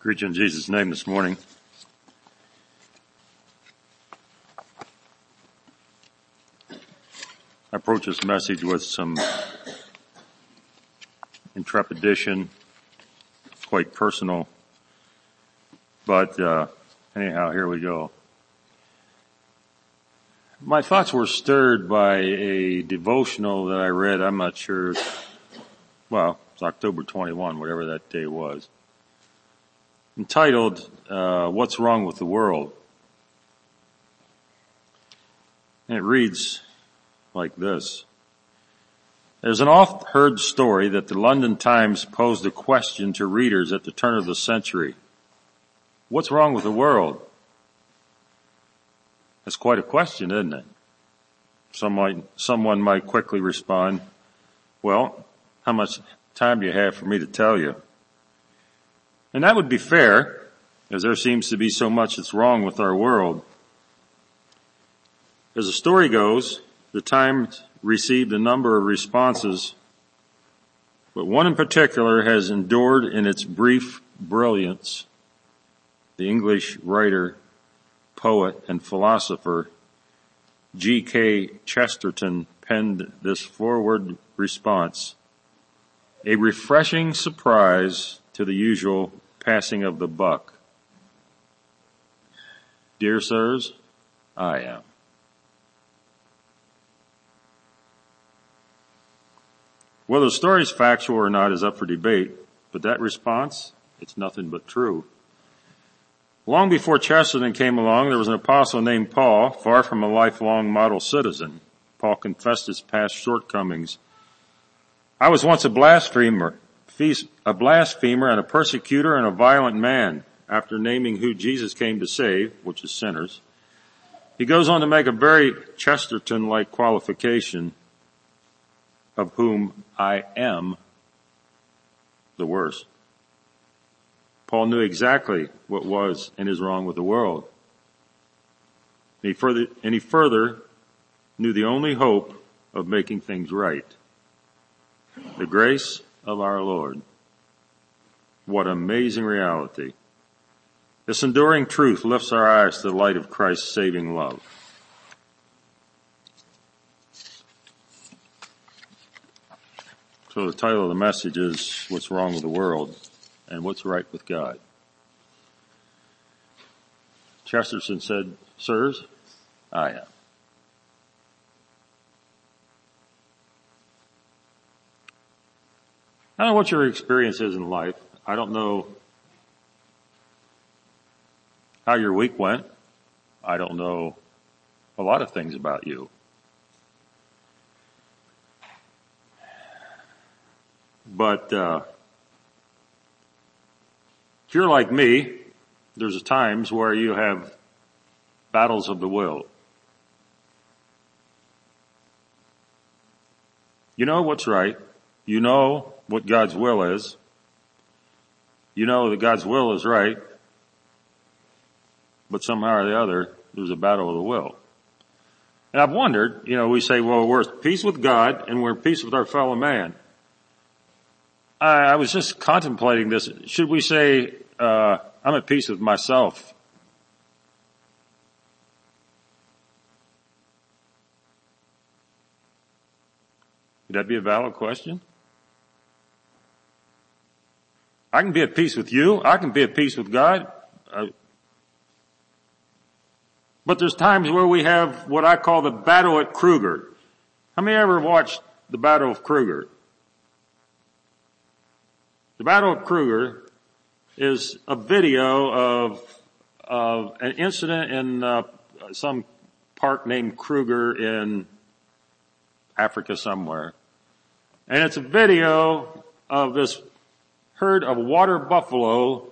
Greet you in Jesus' name this morning. I approach this message with some intrepidation, quite personal, but uh, anyhow, here we go. My thoughts were stirred by a devotional that I read. I'm not sure. Well, it's October 21, whatever that day was entitled, uh, What's Wrong with the World? And it reads like this. There's an oft heard story that the London Times posed a question to readers at the turn of the century. What's wrong with the world? That's quite a question, isn't it? Someone, someone might quickly respond, well, how much time do you have for me to tell you? And that would be fair, as there seems to be so much that's wrong with our world. As the story goes, the Times received a number of responses, but one in particular has endured in its brief brilliance. The English writer, poet, and philosopher G.K. Chesterton penned this forward response. A refreshing surprise to the usual passing of the buck. Dear sirs, I am. Whether the story is factual or not is up for debate, but that response, it's nothing but true. Long before Chesterton came along, there was an apostle named Paul, far from a lifelong model citizen. Paul confessed his past shortcomings. I was once a blasphemer, a blasphemer and a persecutor and a violent man after naming who Jesus came to save, which is sinners. He goes on to make a very Chesterton-like qualification of whom I am the worst. Paul knew exactly what was and is wrong with the world. And he further, and he further knew the only hope of making things right. The grace of our Lord. What amazing reality. This enduring truth lifts our eyes to the light of Christ's saving love. So the title of the message is What's Wrong with the World and What's Right with God. Chesterton said, Sirs, I am. I don't know what your experience is in life. I don't know how your week went. I don't know a lot of things about you. But uh, if you're like me, there's times where you have battles of the will. You know what's right. You know what God's will is. You know that God's will is right, but somehow or the other, there's a battle of the will. And I've wondered, you know, we say, well, we're at peace with God and we're at peace with our fellow man. I, I was just contemplating this. Should we say, uh, I'm at peace with myself? Would that be a valid question? I can be at peace with you. I can be at peace with God. Uh, but there's times where we have what I call the battle at Kruger. How many ever watched the Battle of Kruger? The Battle of Kruger is a video of, of an incident in uh, some park named Kruger in Africa somewhere. And it's a video of this herd of water buffalo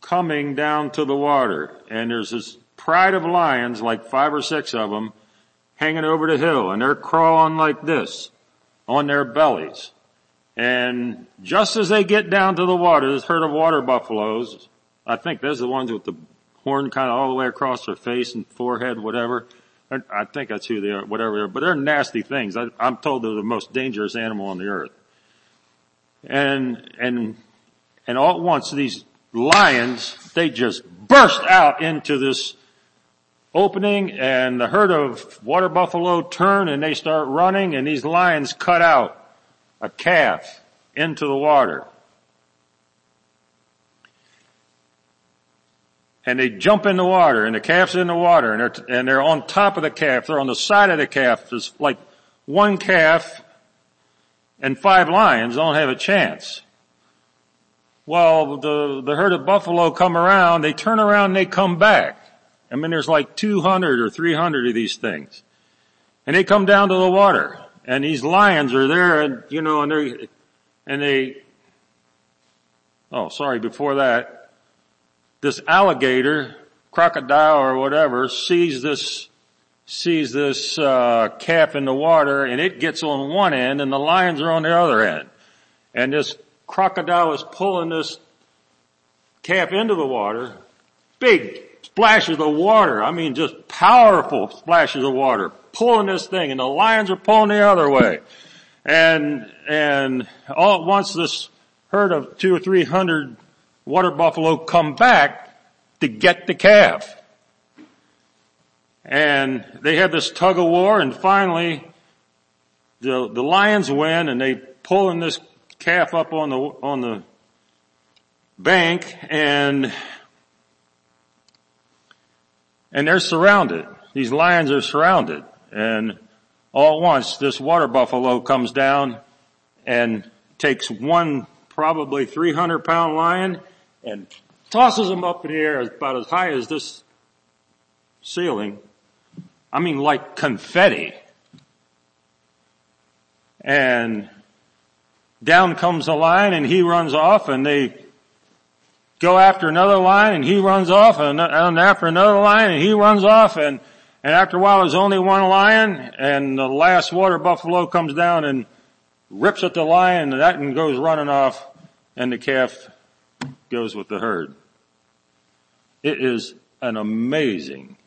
coming down to the water. And there's this pride of lions, like five or six of them, hanging over the hill and they're crawling like this on their bellies. And just as they get down to the water, this herd of water buffaloes, I think those are the ones with the horn kind of all the way across their face and forehead, whatever. I think that's who they are, whatever they are, but they're nasty things. I, I'm told they're the most dangerous animal on the earth. And, and and all at once these lions, they just burst out into this opening and the herd of water buffalo turn and they start running and these lions cut out a calf into the water. And they jump in the water and the calf's in the water and they're, and they're on top of the calf. They're on the side of the calf. There's like one calf and five lions don't have a chance. Well, the, the herd of buffalo come around, they turn around and they come back. I mean, there's like 200 or 300 of these things. And they come down to the water. And these lions are there and, you know, and they and they, oh, sorry, before that, this alligator, crocodile or whatever, sees this, sees this, uh, calf in the water and it gets on one end and the lions are on the other end. And this crocodile is pulling this calf into the water, big splashes of water. I mean, just powerful splashes of water, pulling this thing, and the lions are pulling the other way. And, and all at once this herd of two or three hundred water buffalo come back to get the calf. And they have this tug of war and finally the, the lions win and they pull in this calf up on the, on the bank and and they're surrounded. These lions are surrounded. And all at once, this water buffalo comes down and takes one probably 300 pound lion and tosses him up in the air about as high as this ceiling. I mean like confetti. And down comes the lion and he runs off and they go after another lion and he runs off and, after another lion and he runs off and, and after a while there's only one lion and the last water buffalo comes down and rips at the lion and that and goes running off and the calf goes with the herd. It is an amazing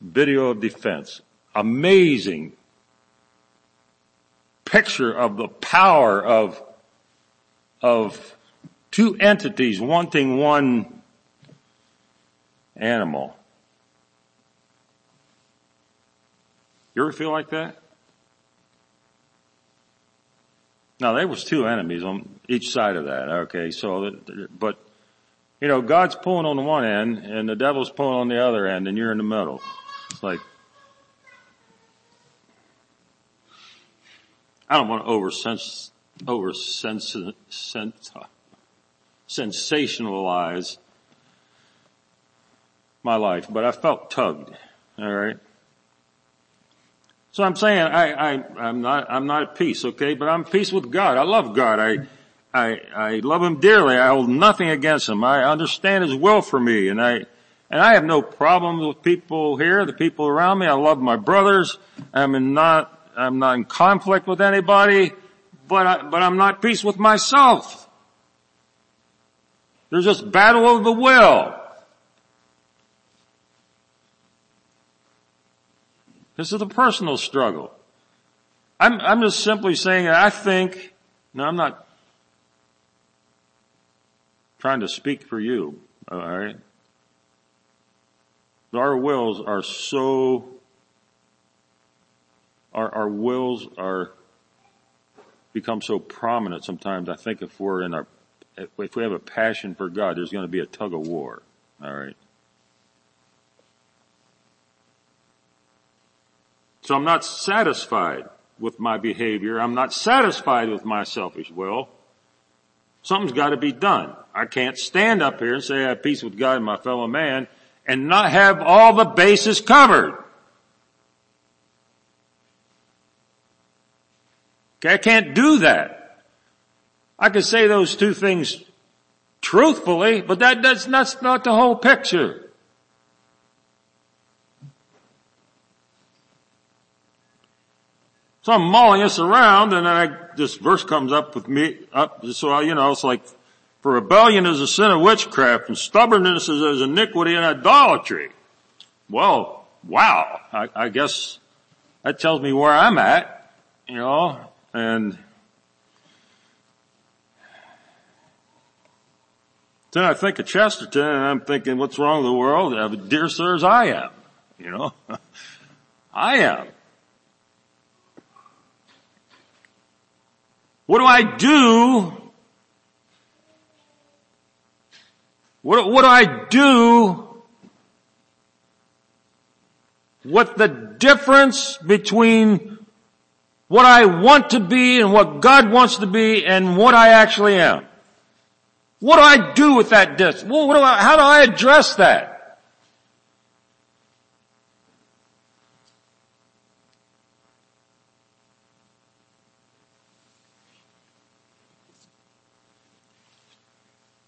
video of defense. Amazing picture of the power of, of two entities wanting one animal. You ever feel like that? Now there was two enemies on each side of that. Okay, so but you know God's pulling on the one end and the devil's pulling on the other end, and you're in the middle. It's like I don't want to over sense over sense, sense sensationalize my life, but I felt tugged. All right. So I'm saying I, I, I'm not, I'm not at peace, okay, but I'm at peace with God. I love God. I, I, I love Him dearly. I hold nothing against Him. I understand His will for me and I, and I have no problems with people here, the people around me. I love my brothers. I'm not, I'm not in conflict with anybody, but I, but I'm not peace with myself. There's this battle of the will. This is a personal struggle. I'm, I'm just simply saying that I think, no, I'm not trying to speak for you, alright? Our wills are so, our, our wills are, become so prominent sometimes. I think if we're in our if we have a passion for God, there's going to be a tug of war. All right. So I'm not satisfied with my behavior. I'm not satisfied with my selfish will. Something's got to be done. I can't stand up here and say I have peace with God and my fellow man and not have all the bases covered. Okay, I can't do that. I could say those two things truthfully, but that, that's, that's not the whole picture. So I'm mulling this around and then I, this verse comes up with me, up, so I, you know, it's like, for rebellion is a sin of witchcraft and stubbornness is as iniquity and idolatry. Well, wow, I, I guess that tells me where I'm at, you know, and Then I think of Chesterton and I'm thinking, what's wrong with the world? Dear sirs, I am. You know? I am. What do I do? What, what do I do what the difference between what I want to be and what God wants to be and what I actually am. What do I do with that I, how do I address that?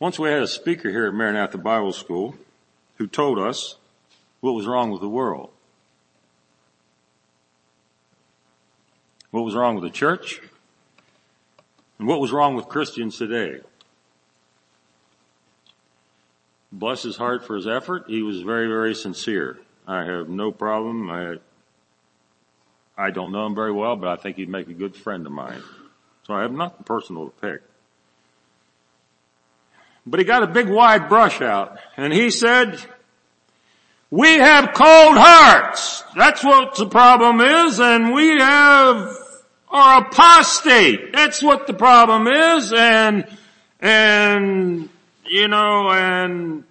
Once we had a speaker here at Maranatha Bible School who told us what was wrong with the world. What was wrong with the church? And what was wrong with Christians today? Bless his heart for his effort. He was very, very sincere. I have no problem. I, I don't know him very well, but I think he'd make a good friend of mine. So I have nothing personal to pick. But he got a big wide brush out and he said, we have cold hearts. That's what the problem is and we have are apostate. That's what the problem is. And, and, you know, and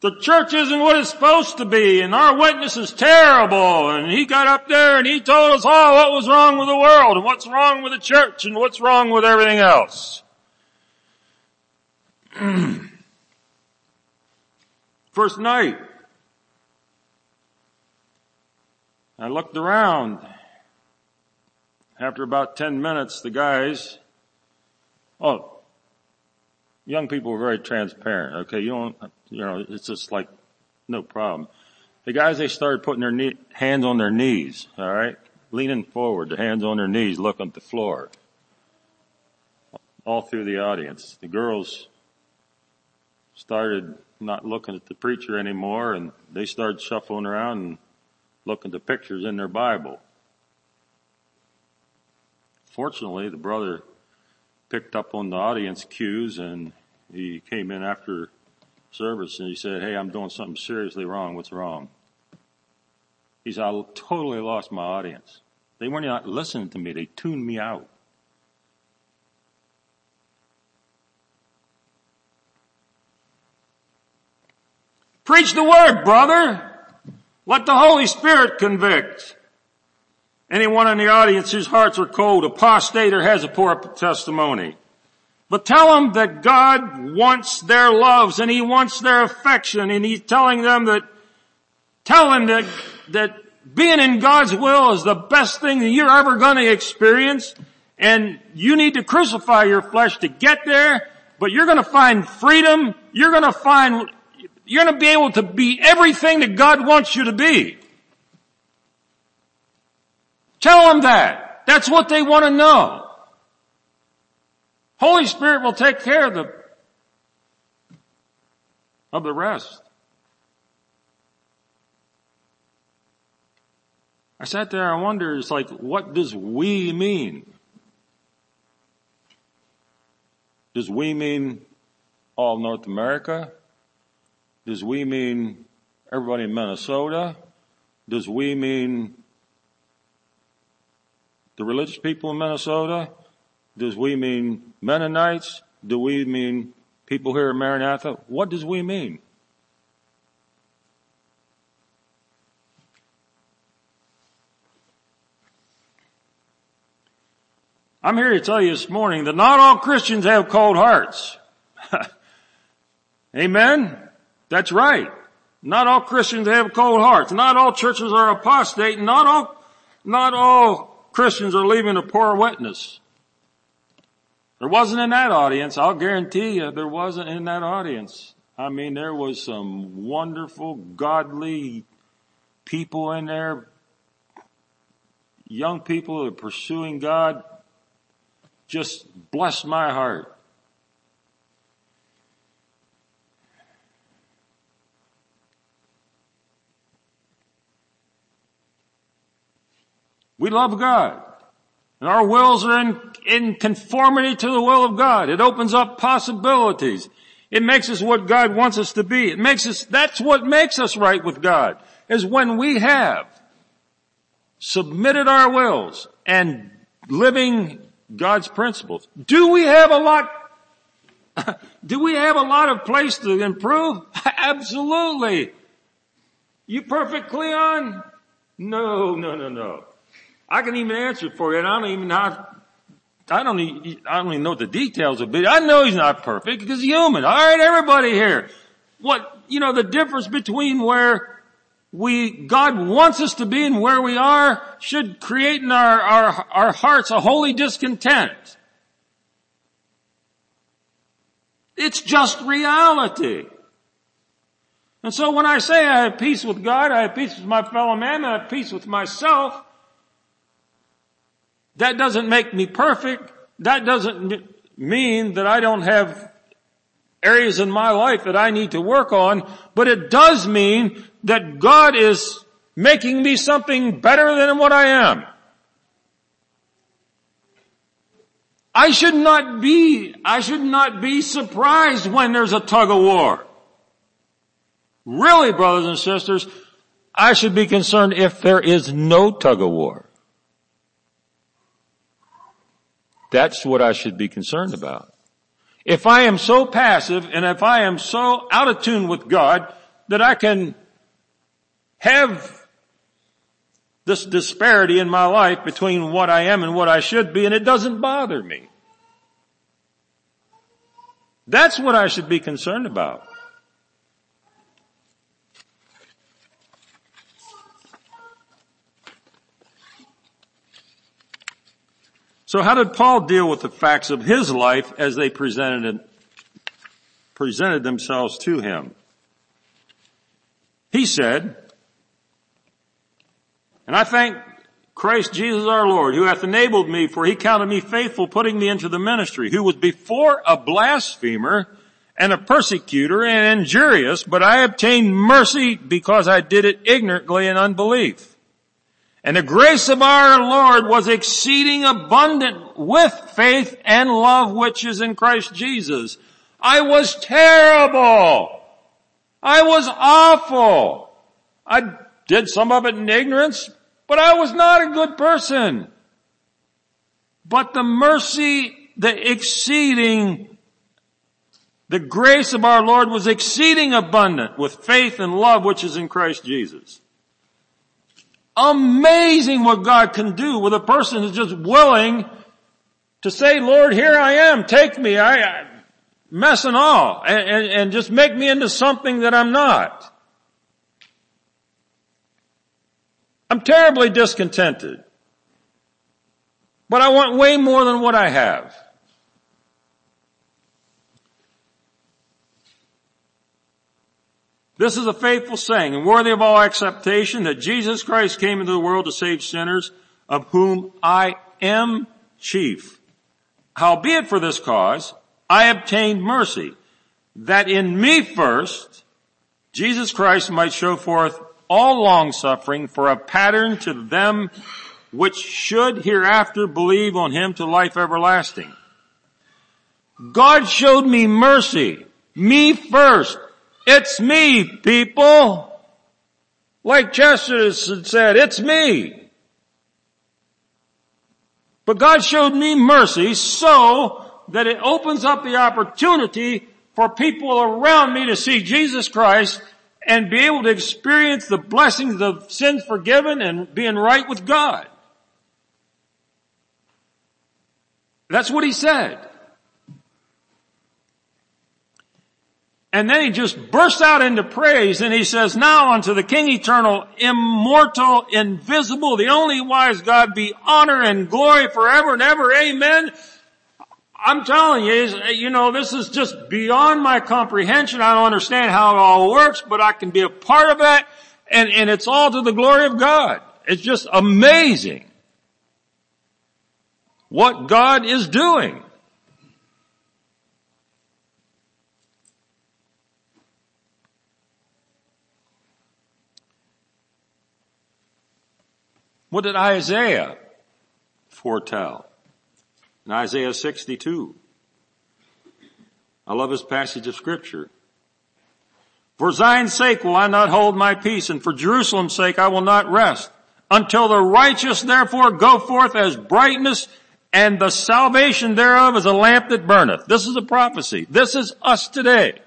the church isn't what it's supposed to be and our witness is terrible. And he got up there and he told us all what was wrong with the world and what's wrong with the church and what's wrong with everything else. First night, I looked around after about 10 minutes, the guys, oh, young people were very transparent. Okay. You don't, you know, it's just like no problem. The guys, they started putting their knee, hands on their knees. All right. Leaning forward, the hands on their knees, looking at the floor. All through the audience. The girls started not looking at the preacher anymore and they started shuffling around and looking at the pictures in their Bible. Fortunately, the brother picked up on the audience cues and he came in after service and he said, Hey, I'm doing something seriously wrong. What's wrong? He said, I totally lost my audience. They weren't not listening to me. They tuned me out. Preach the word, brother. Let the Holy Spirit convict. Anyone in the audience whose hearts are cold, apostate, or has a poor testimony. But tell them that God wants their loves and He wants their affection and He's telling them that, tell them that, that being in God's will is the best thing that you're ever going to experience and you need to crucify your flesh to get there, but you're going to find freedom. You're going to find, you're going to be able to be everything that God wants you to be. Tell them that. That's what they want to know. Holy Spirit will take care of the, of the rest. I sat there and wondered, it's like, what does we mean? Does we mean all North America? Does we mean everybody in Minnesota? Does we mean the religious people in Minnesota? Does we mean Mennonites? Do we mean people here in Maranatha? What does we mean? I'm here to tell you this morning that not all Christians have cold hearts. Amen? That's right. Not all Christians have cold hearts. Not all churches are apostate. Not all, not all Christians are leaving a poor witness. There wasn't in that audience. I'll guarantee you there wasn't in that audience. I mean, there was some wonderful, godly people in there. Young people are pursuing God. Just bless my heart. We love God. And our wills are in, in conformity to the will of God. It opens up possibilities. It makes us what God wants us to be. It makes us, that's what makes us right with God, is when we have submitted our wills and living God's principles. Do we have a lot, do we have a lot of place to improve? Absolutely. You perfect, Cleon? No, no, no, no. I can even answer for you and I don't even know I don't even, I don't even know the details of it. I know he's not perfect because he's human. Alright, everybody here. What, you know, the difference between where we, God wants us to be and where we are should create in our, our, our hearts a holy discontent. It's just reality. And so when I say I have peace with God, I have peace with my fellow man, I have peace with myself, that doesn't make me perfect. That doesn't mean that I don't have areas in my life that I need to work on, but it does mean that God is making me something better than what I am. I should not be, I should not be surprised when there's a tug of war. Really, brothers and sisters, I should be concerned if there is no tug of war. That's what I should be concerned about. If I am so passive and if I am so out of tune with God that I can have this disparity in my life between what I am and what I should be and it doesn't bother me. That's what I should be concerned about. So how did Paul deal with the facts of his life as they presented, presented themselves to him? He said, and I thank Christ Jesus our Lord, who hath enabled me, for he counted me faithful, putting me into the ministry, who was before a blasphemer and a persecutor and injurious, but I obtained mercy because I did it ignorantly in unbelief. And the grace of our Lord was exceeding abundant with faith and love which is in Christ Jesus. I was terrible. I was awful. I did some of it in ignorance, but I was not a good person. But the mercy, the exceeding, the grace of our Lord was exceeding abundant with faith and love which is in Christ Jesus. Amazing what God can do with a person who's just willing to say, Lord, here I am, take me, I, I mess and all, and, and, and just make me into something that I'm not. I'm terribly discontented. But I want way more than what I have. This is a faithful saying and worthy of all acceptation that Jesus Christ came into the world to save sinners of whom I am chief. Howbeit for this cause, I obtained mercy that in me first, Jesus Christ might show forth all long suffering for a pattern to them which should hereafter believe on him to life everlasting. God showed me mercy, me first, it's me, people. Like Chesterton said, it's me. But God showed me mercy so that it opens up the opportunity for people around me to see Jesus Christ and be able to experience the blessings of sins forgiven and being right with God. That's what he said. And then he just bursts out into praise and he says, now unto the King eternal, immortal, invisible, the only wise God be honor and glory forever and ever. Amen. I'm telling you, you know, this is just beyond my comprehension. I don't understand how it all works, but I can be a part of that and, and it's all to the glory of God. It's just amazing what God is doing. What did Isaiah foretell? In Isaiah 62. I love this passage of scripture. For Zion's sake will I not hold my peace, and for Jerusalem's sake I will not rest, until the righteous therefore go forth as brightness, and the salvation thereof as a lamp that burneth. This is a prophecy. This is us today.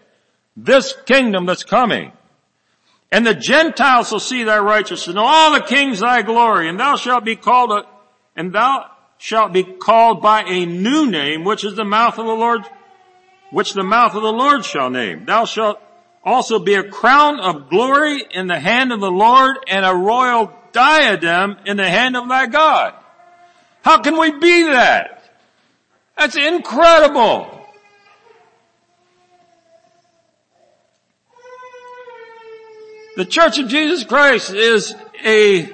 This kingdom that's coming. And the Gentiles shall see thy righteousness, and all the kings thy glory, and thou shalt be called a, and thou shalt be called by a new name, which is the mouth of the Lord, which the mouth of the Lord shall name. Thou shalt also be a crown of glory in the hand of the Lord and a royal diadem in the hand of thy God. How can we be that? That's incredible. The Church of Jesus Christ is a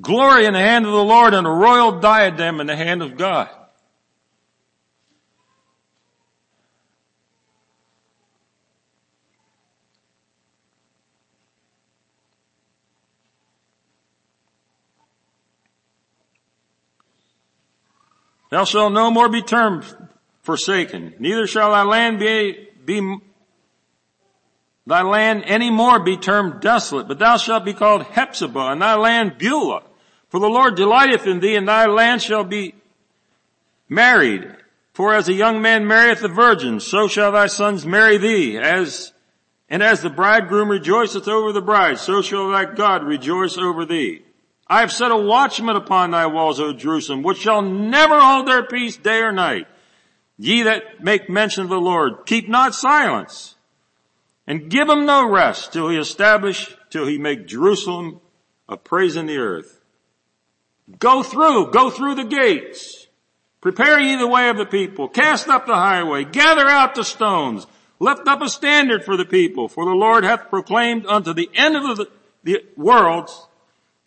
glory in the hand of the Lord and a royal diadem in the hand of God. Thou shalt no more be termed forsaken, neither shall thy land be, be thy land any more be termed desolate, but thou shalt be called Hephzibah, and thy land Beulah. For the Lord delighteth in thee, and thy land shall be married. For as a young man marrieth a virgin, so shall thy sons marry thee, as, and as the bridegroom rejoiceth over the bride, so shall thy God rejoice over thee. I have set a watchman upon thy walls, O Jerusalem, which shall never hold their peace day or night. Ye that make mention of the Lord, keep not silence, and give him no rest till he establish, till he make Jerusalem a praise in the earth. Go through, go through the gates. Prepare ye the way of the people. Cast up the highway. Gather out the stones. Lift up a standard for the people. For the Lord hath proclaimed unto the end of the, the worlds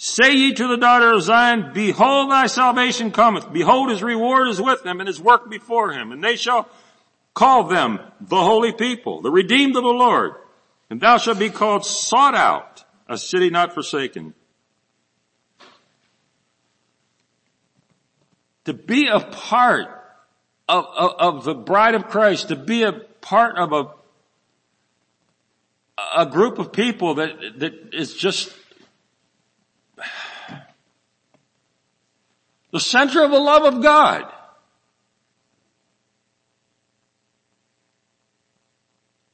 Say ye to the daughter of Zion, behold thy salvation cometh. Behold his reward is with him and his work before him. And they shall call them the holy people, the redeemed of the Lord. And thou shalt be called sought out, a city not forsaken. To be a part of, of, of the bride of Christ, to be a part of a, a group of people that, that is just The center of the love of God.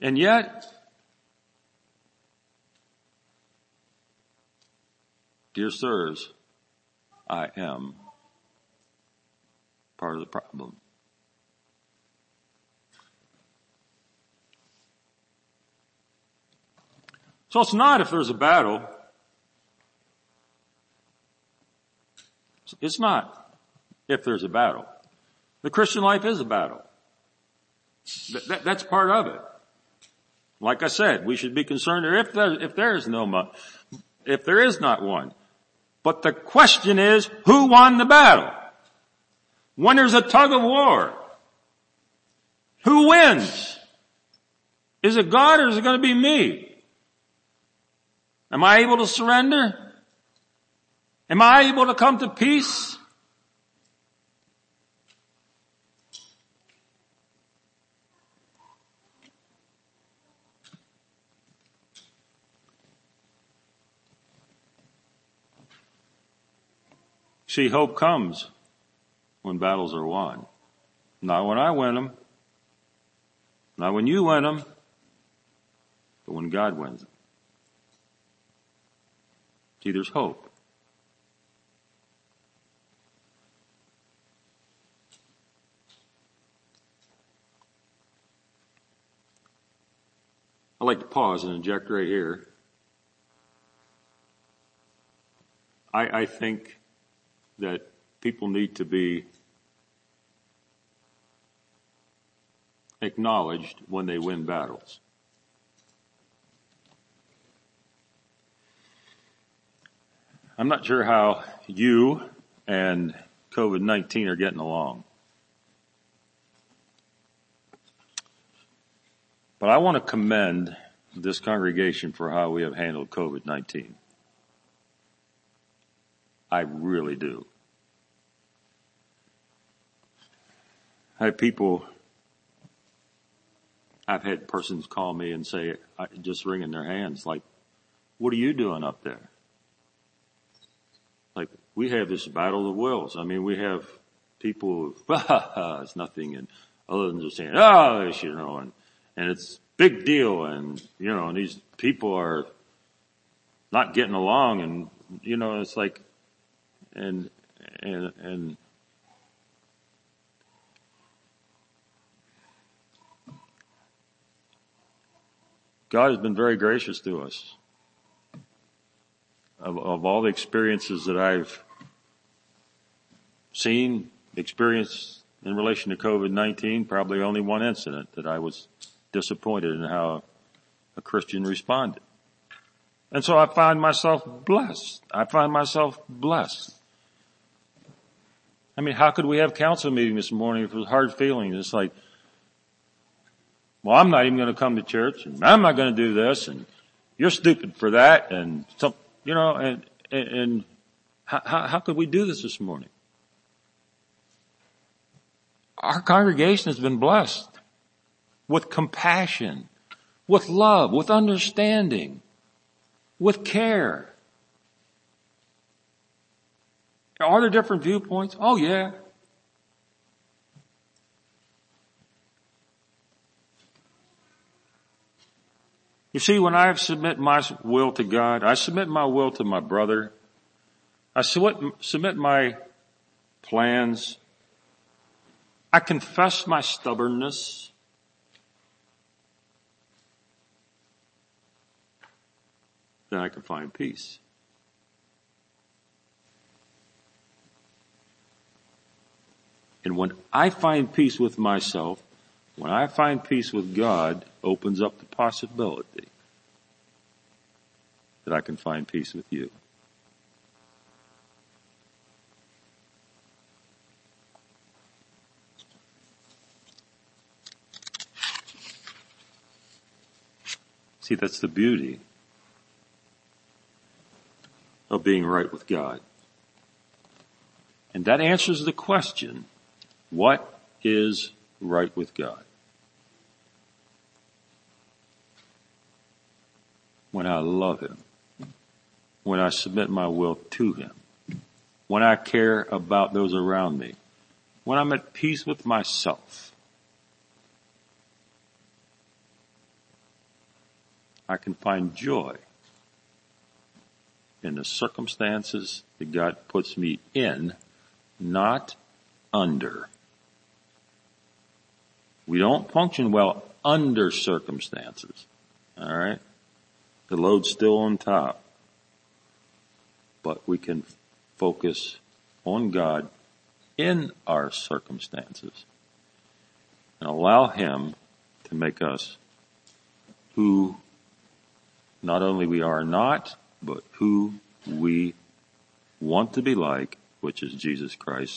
And yet, dear sirs, I am part of the problem. So it's not if there's a battle, It's not if there's a battle. The Christian life is a battle. That, that, that's part of it. Like I said, we should be concerned if there, if there is no, if there is not one. But the question is, who won the battle? When there's a tug of war, who wins? Is it God or is it going to be me? Am I able to surrender? Am I able to come to peace? See, hope comes when battles are won. Not when I win them. Not when you win them. But when God wins them. See, there's hope. I'd like to pause and inject right here. I, I think that people need to be acknowledged when they win battles. I'm not sure how you and COVID-19 are getting along. But I want to commend this congregation for how we have handled COVID-19. I really do. I have people, I've had persons call me and say, just wringing their hands, like, what are you doing up there? Like, we have this battle of wills. I mean, we have people, it's nothing, and other than just saying, oh, you know, and, and it's big deal, and, you know, and these people are not getting along, and, you know, it's like, and, and, and, God has been very gracious to us. Of, of all the experiences that I've seen, experienced in relation to COVID-19, probably only one incident that I was disappointed in how a Christian responded. And so I find myself blessed. I find myself blessed. I mean, how could we have council meeting this morning if it was hard feelings? It's like, well, I'm not even going to come to church and I'm not going to do this and you're stupid for that and some, you know, and, and, and how, how could we do this this morning? Our congregation has been blessed with compassion, with love, with understanding, with care. Are there different viewpoints? Oh yeah. You see, when I submit my will to God, I submit my will to my brother. I submit my plans. I confess my stubbornness. Then I can find peace. And when I find peace with myself, when I find peace with God, opens up the possibility that I can find peace with you. See, that's the beauty of being right with God. And that answers the question, what is right with God? When I love Him, when I submit my will to Him, when I care about those around me, when I'm at peace with myself, I can find joy in the circumstances that God puts me in, not under. We don't function well under circumstances. Alright? The load's still on top. But we can focus on God in our circumstances and allow Him to make us who not only we are not, but who we want to be like, which is Jesus Christ